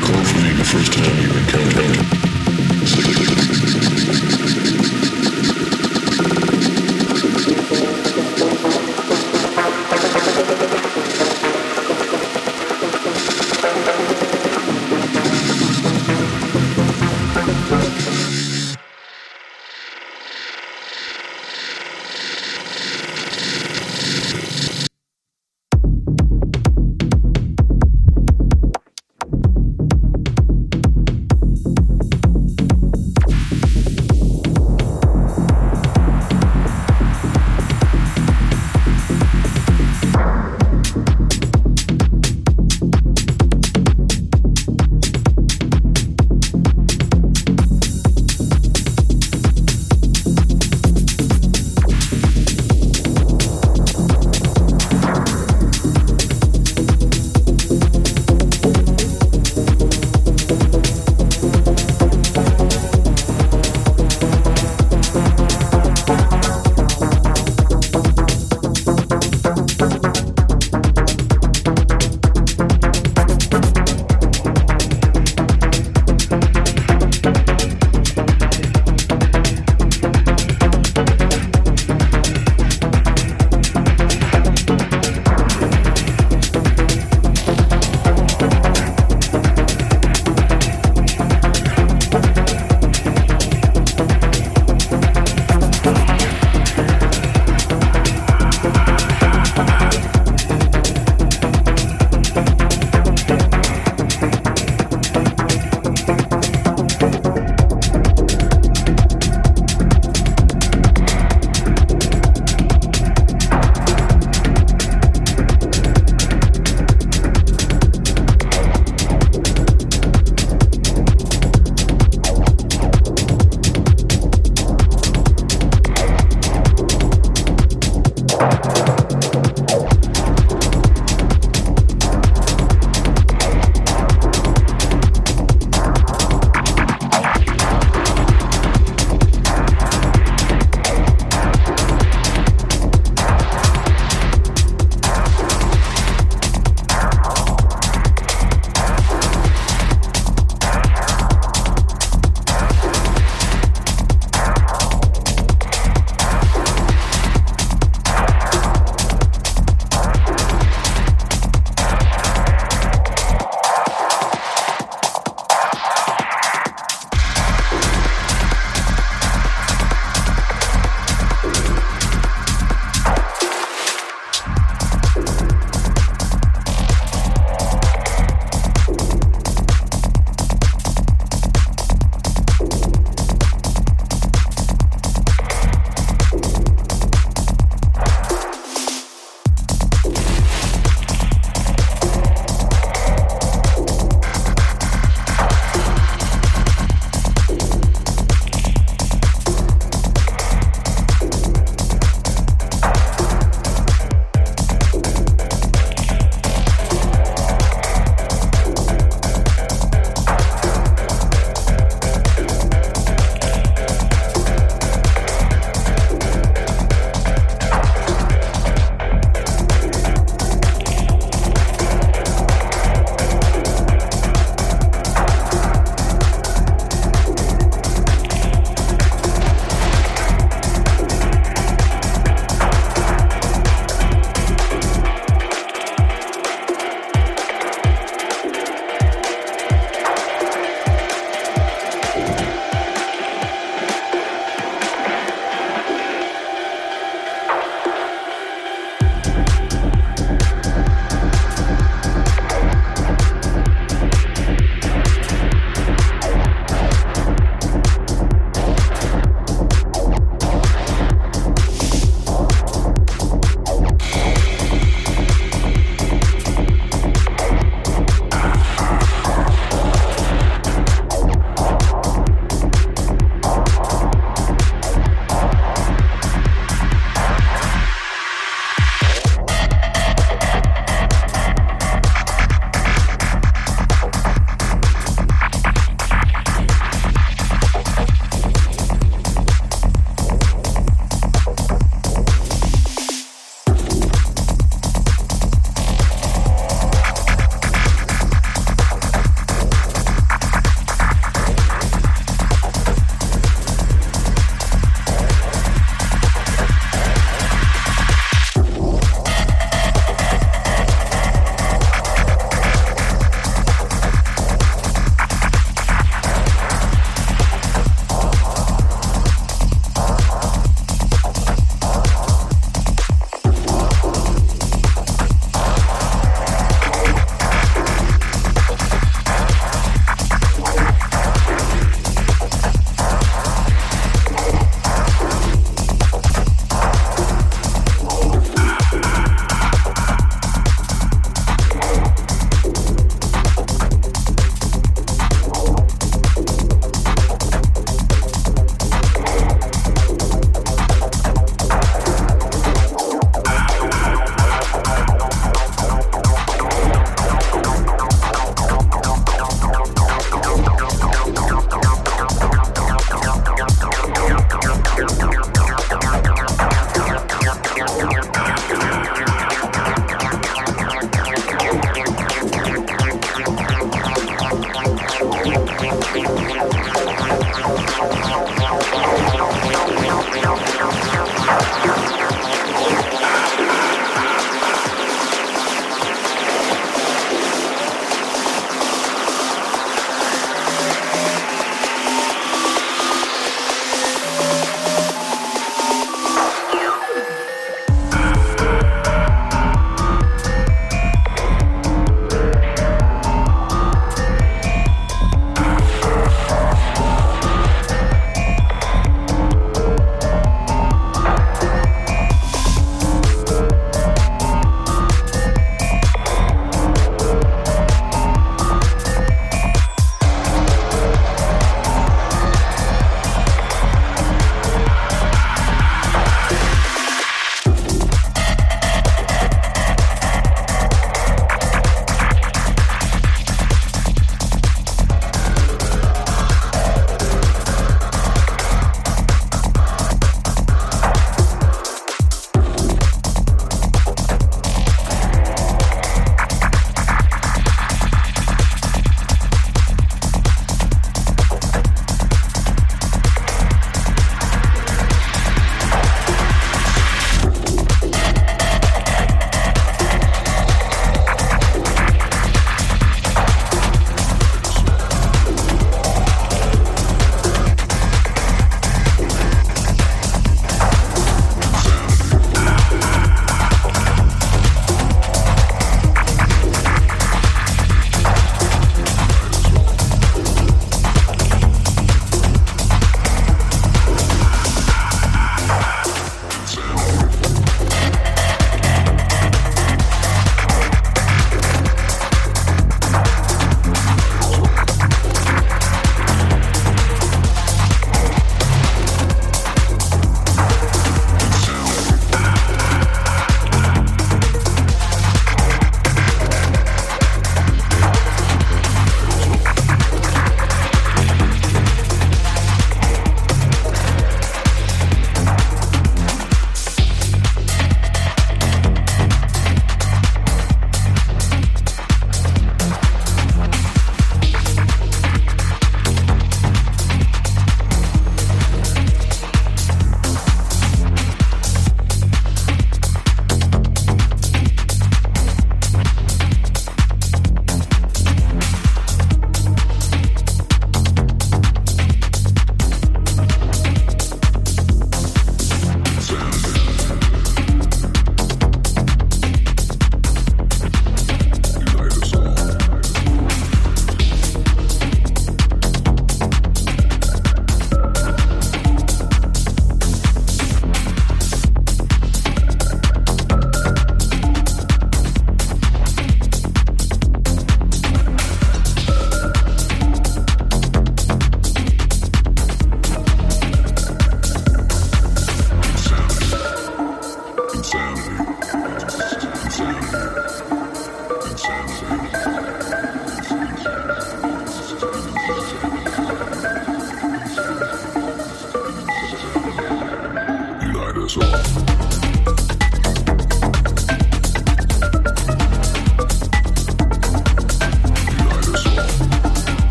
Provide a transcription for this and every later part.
call for me the first time you encounter him.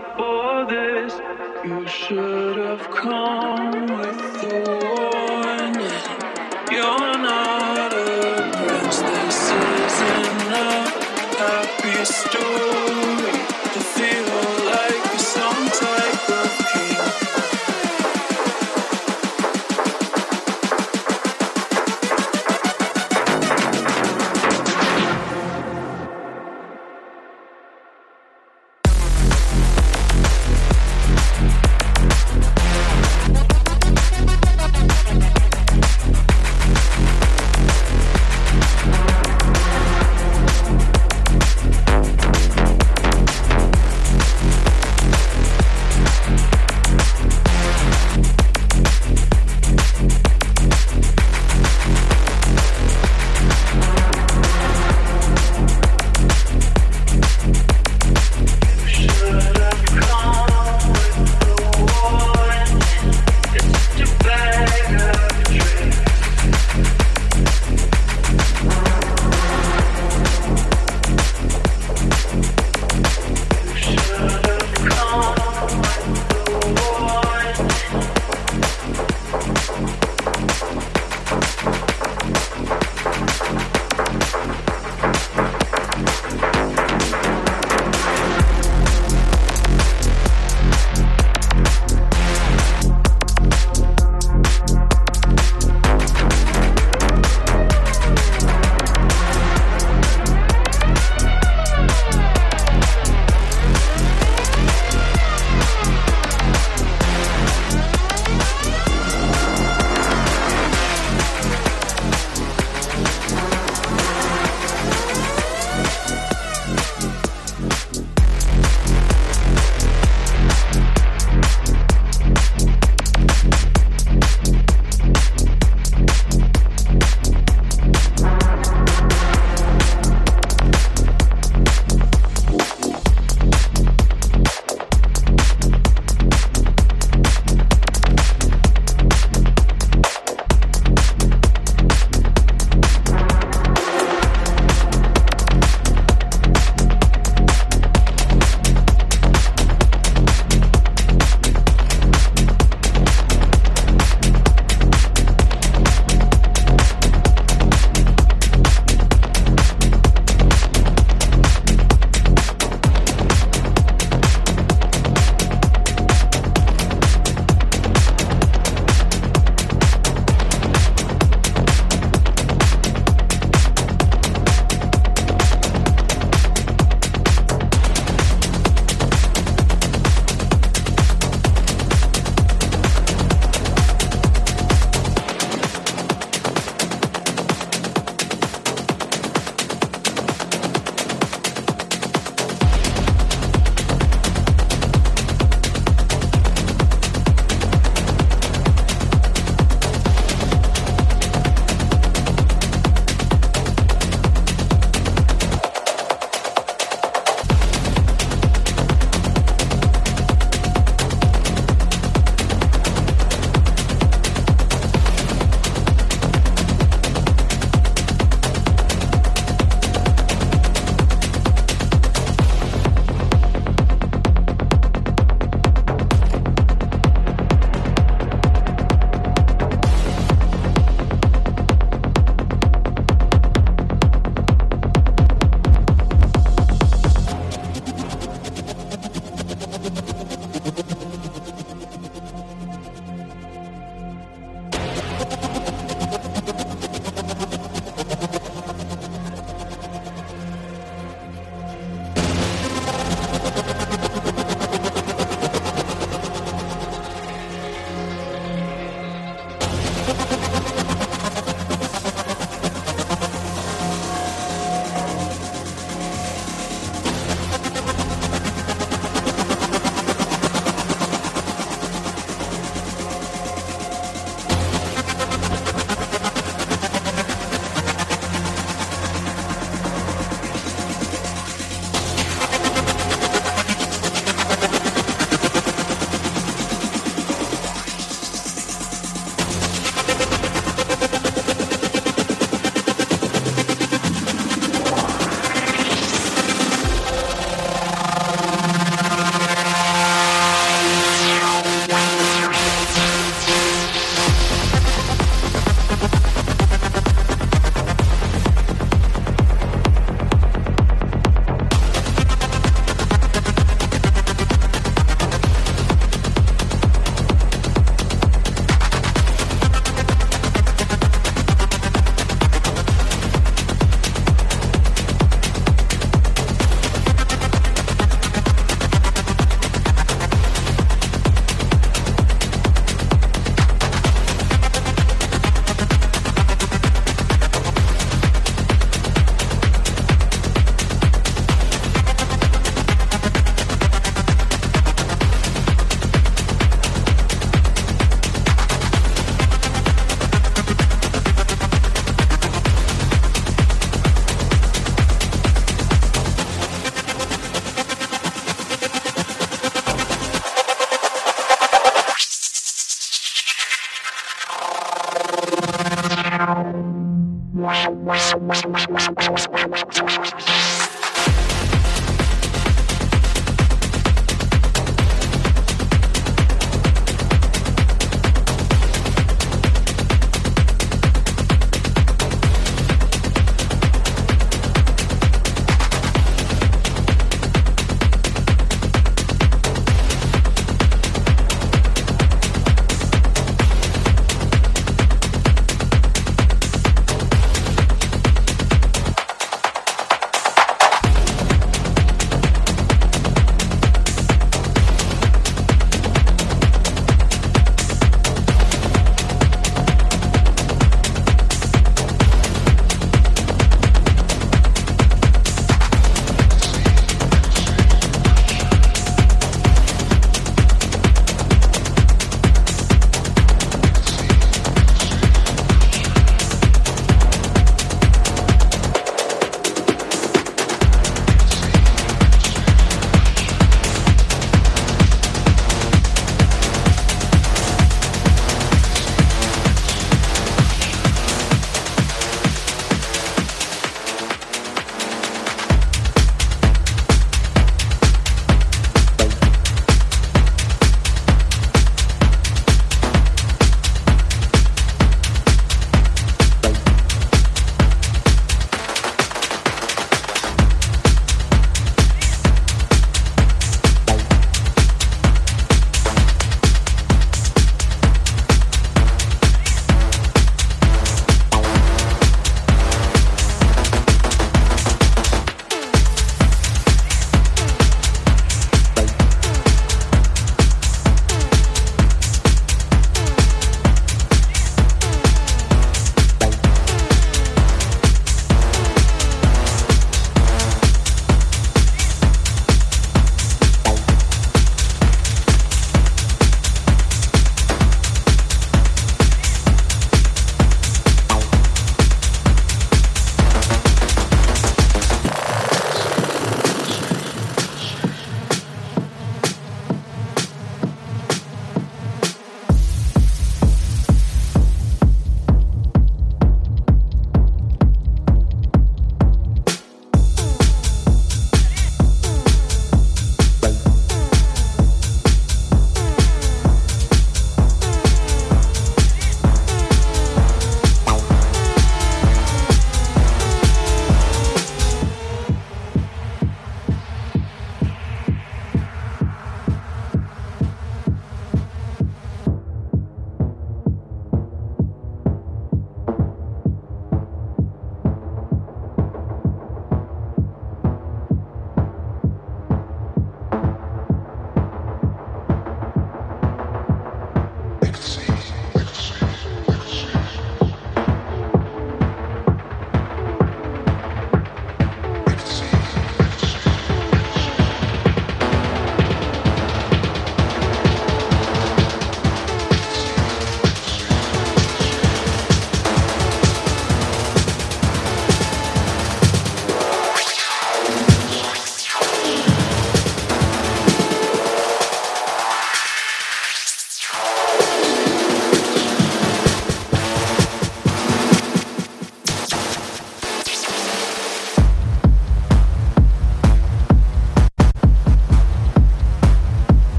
For this. You should have come with a warning. You're not a prince. This isn't a happy story.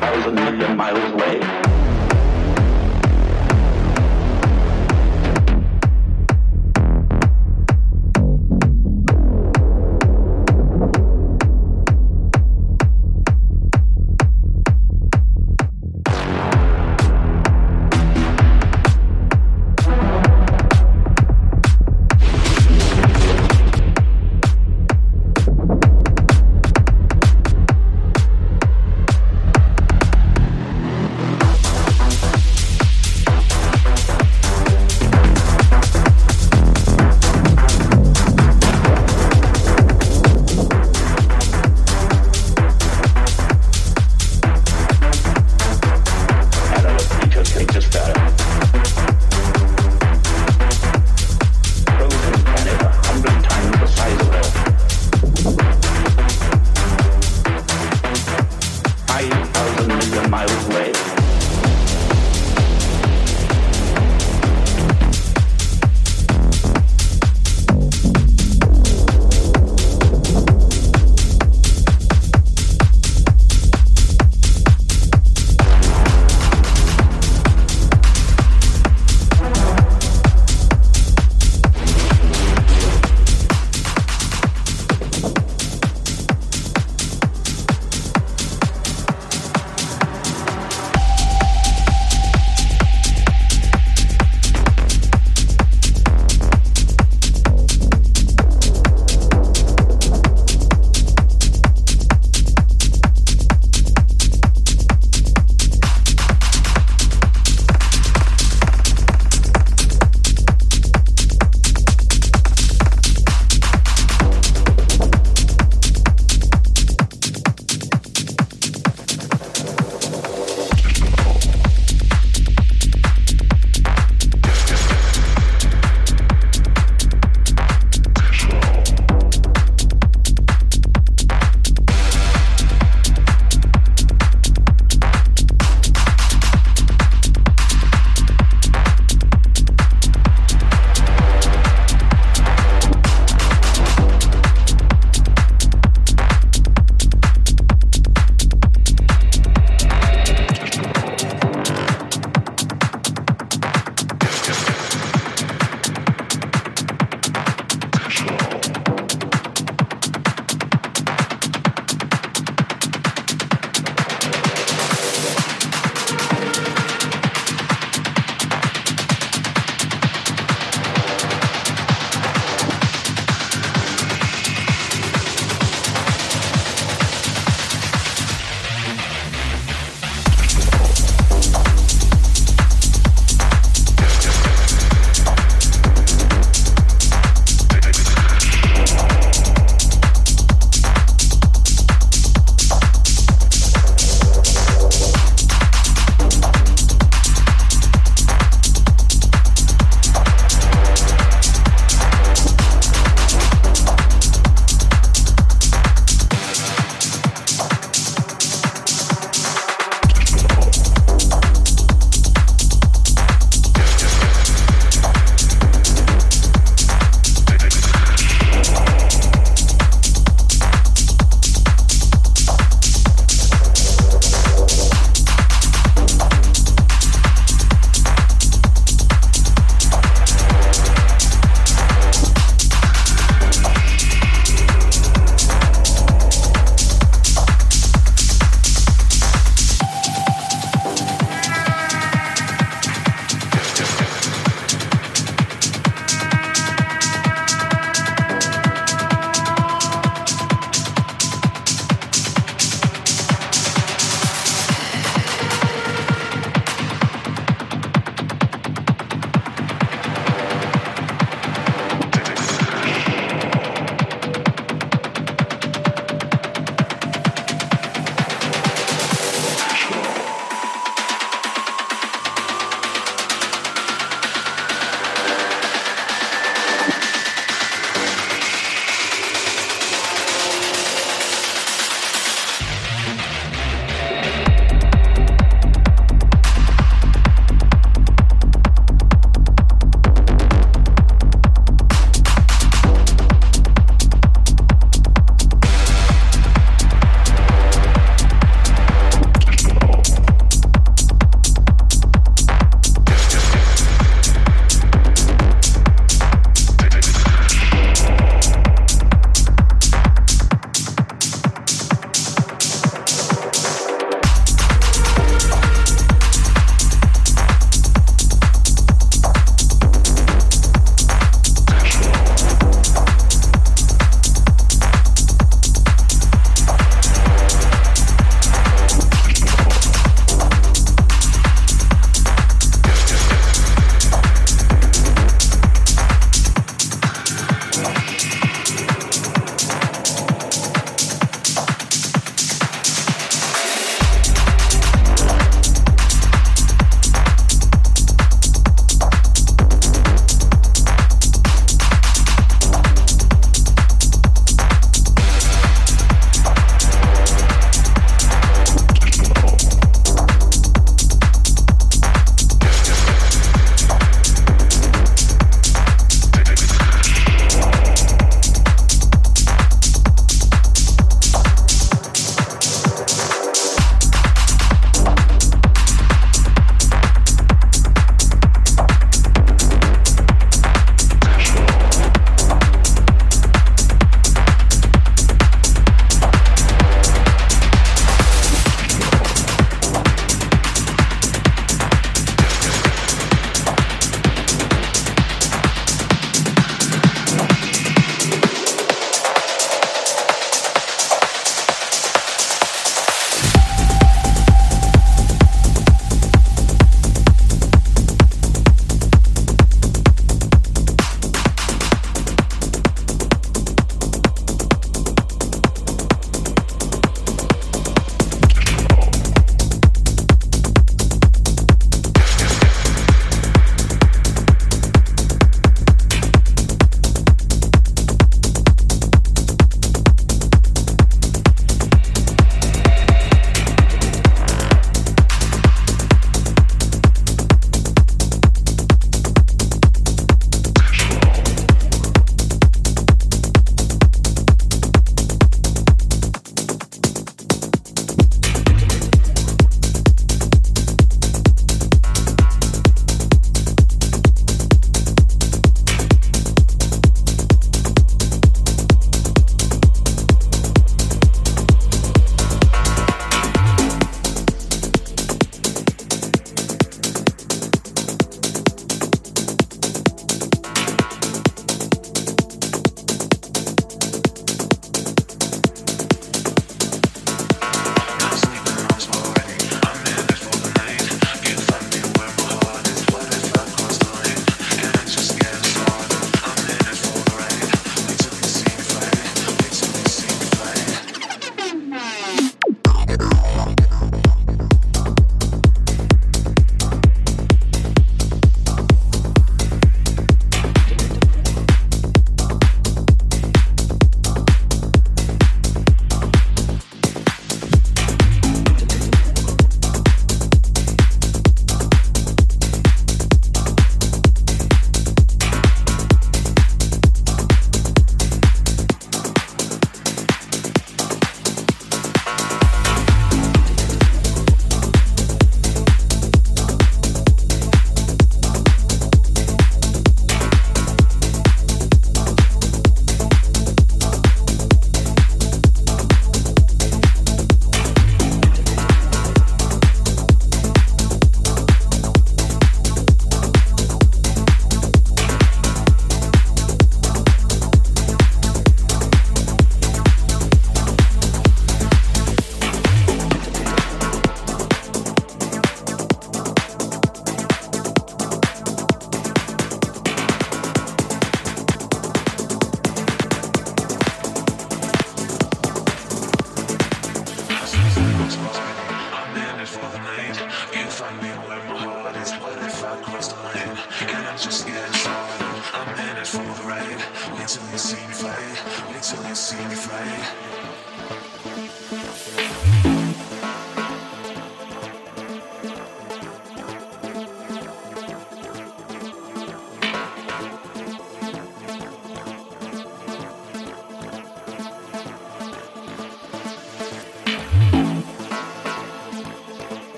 million million miles away.